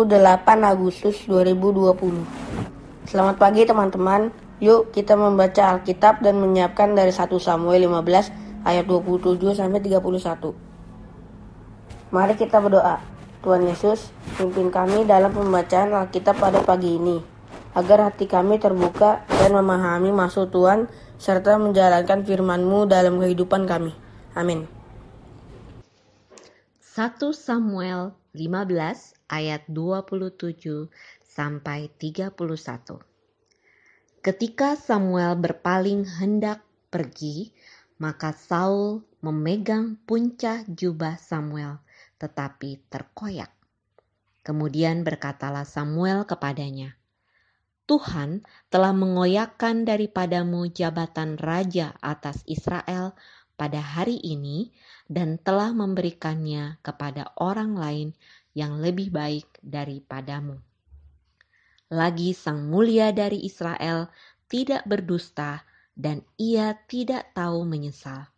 Sabtu 8 Agustus 2020. Selamat pagi teman-teman. Yuk kita membaca Alkitab dan menyiapkan dari 1 Samuel 15 ayat 27 sampai 31. Mari kita berdoa. Tuhan Yesus, pimpin kami dalam pembacaan Alkitab pada pagi ini, agar hati kami terbuka dan memahami maksud Tuhan serta menjalankan firman-Mu dalam kehidupan kami. Amin. 1 Samuel 15 ayat 27 sampai 31. Ketika Samuel berpaling hendak pergi, maka Saul memegang puncak jubah Samuel, tetapi terkoyak. Kemudian berkatalah Samuel kepadanya, Tuhan telah mengoyakkan daripadamu jabatan raja atas Israel pada hari ini dan telah memberikannya kepada orang lain yang lebih baik daripadamu lagi sang mulia dari Israel tidak berdusta dan ia tidak tahu menyesal.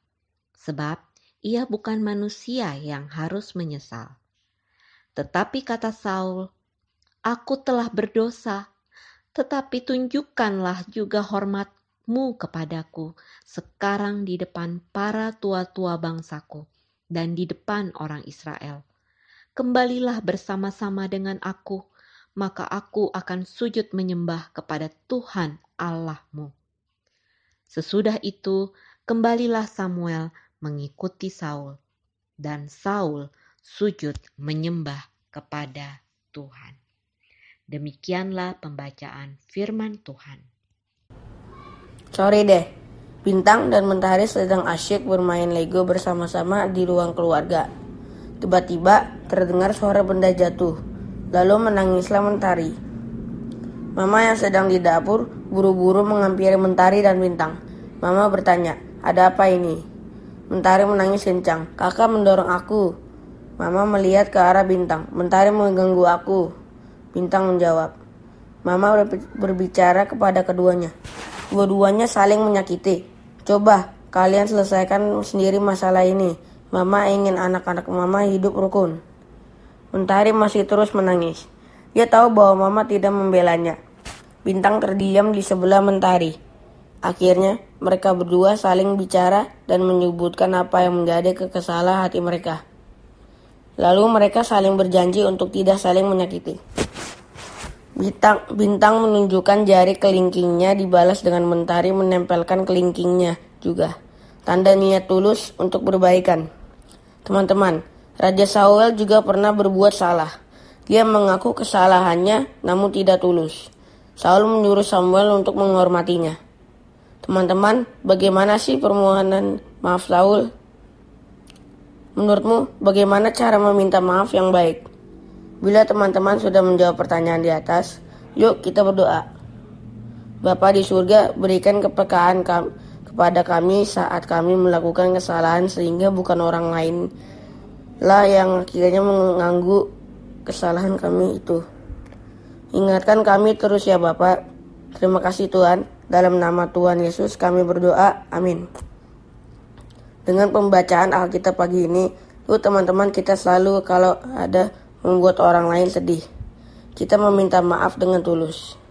Sebab ia bukan manusia yang harus menyesal. Tetapi kata Saul, Aku telah berdosa, tetapi tunjukkanlah juga hormatmu kepadaku sekarang di depan para tua-tua bangsaku dan di depan orang Israel. Kembalilah bersama-sama dengan aku maka aku akan sujud menyembah kepada Tuhan Allahmu. Sesudah itu, kembalilah Samuel mengikuti Saul, dan Saul sujud menyembah kepada Tuhan. Demikianlah pembacaan firman Tuhan. Sorry deh, Bintang dan Mentari sedang asyik bermain Lego bersama-sama di ruang keluarga. Tiba-tiba terdengar suara benda jatuh lalu menangislah Mentari. Mama yang sedang di dapur buru-buru menghampiri Mentari dan Bintang. Mama bertanya, ada apa ini? Mentari menangis kencang. Kakak mendorong aku. Mama melihat ke arah Bintang. Mentari mengganggu aku. Bintang menjawab. Mama berbicara kepada keduanya. Dua-duanya saling menyakiti. Coba kalian selesaikan sendiri masalah ini. Mama ingin anak-anak mama hidup rukun. Mentari masih terus menangis. Dia tahu bahwa Mama tidak membelanya. Bintang terdiam di sebelah Mentari. Akhirnya, mereka berdua saling bicara dan menyebutkan apa yang menjadi kekesalan hati mereka. Lalu mereka saling berjanji untuk tidak saling menyakiti. Bintang, bintang menunjukkan jari kelingkingnya dibalas dengan mentari menempelkan kelingkingnya juga. Tanda niat tulus untuk berbaikan. Teman-teman, Raja Saul juga pernah berbuat salah. Dia mengaku kesalahannya namun tidak tulus. Saul menyuruh Samuel untuk menghormatinya. Teman-teman, bagaimana sih permohonan maaf Saul? Menurutmu, bagaimana cara meminta maaf yang baik? Bila teman-teman sudah menjawab pertanyaan di atas, yuk kita berdoa. Bapa di surga, berikan kepekaan kepada kami saat kami melakukan kesalahan sehingga bukan orang lain lah yang akhirnya mengganggu kesalahan kami itu. Ingatkan kami terus ya Bapak. Terima kasih Tuhan. Dalam nama Tuhan Yesus kami berdoa. Amin. Dengan pembacaan Alkitab pagi ini, tuh teman-teman kita selalu kalau ada membuat orang lain sedih. Kita meminta maaf dengan tulus.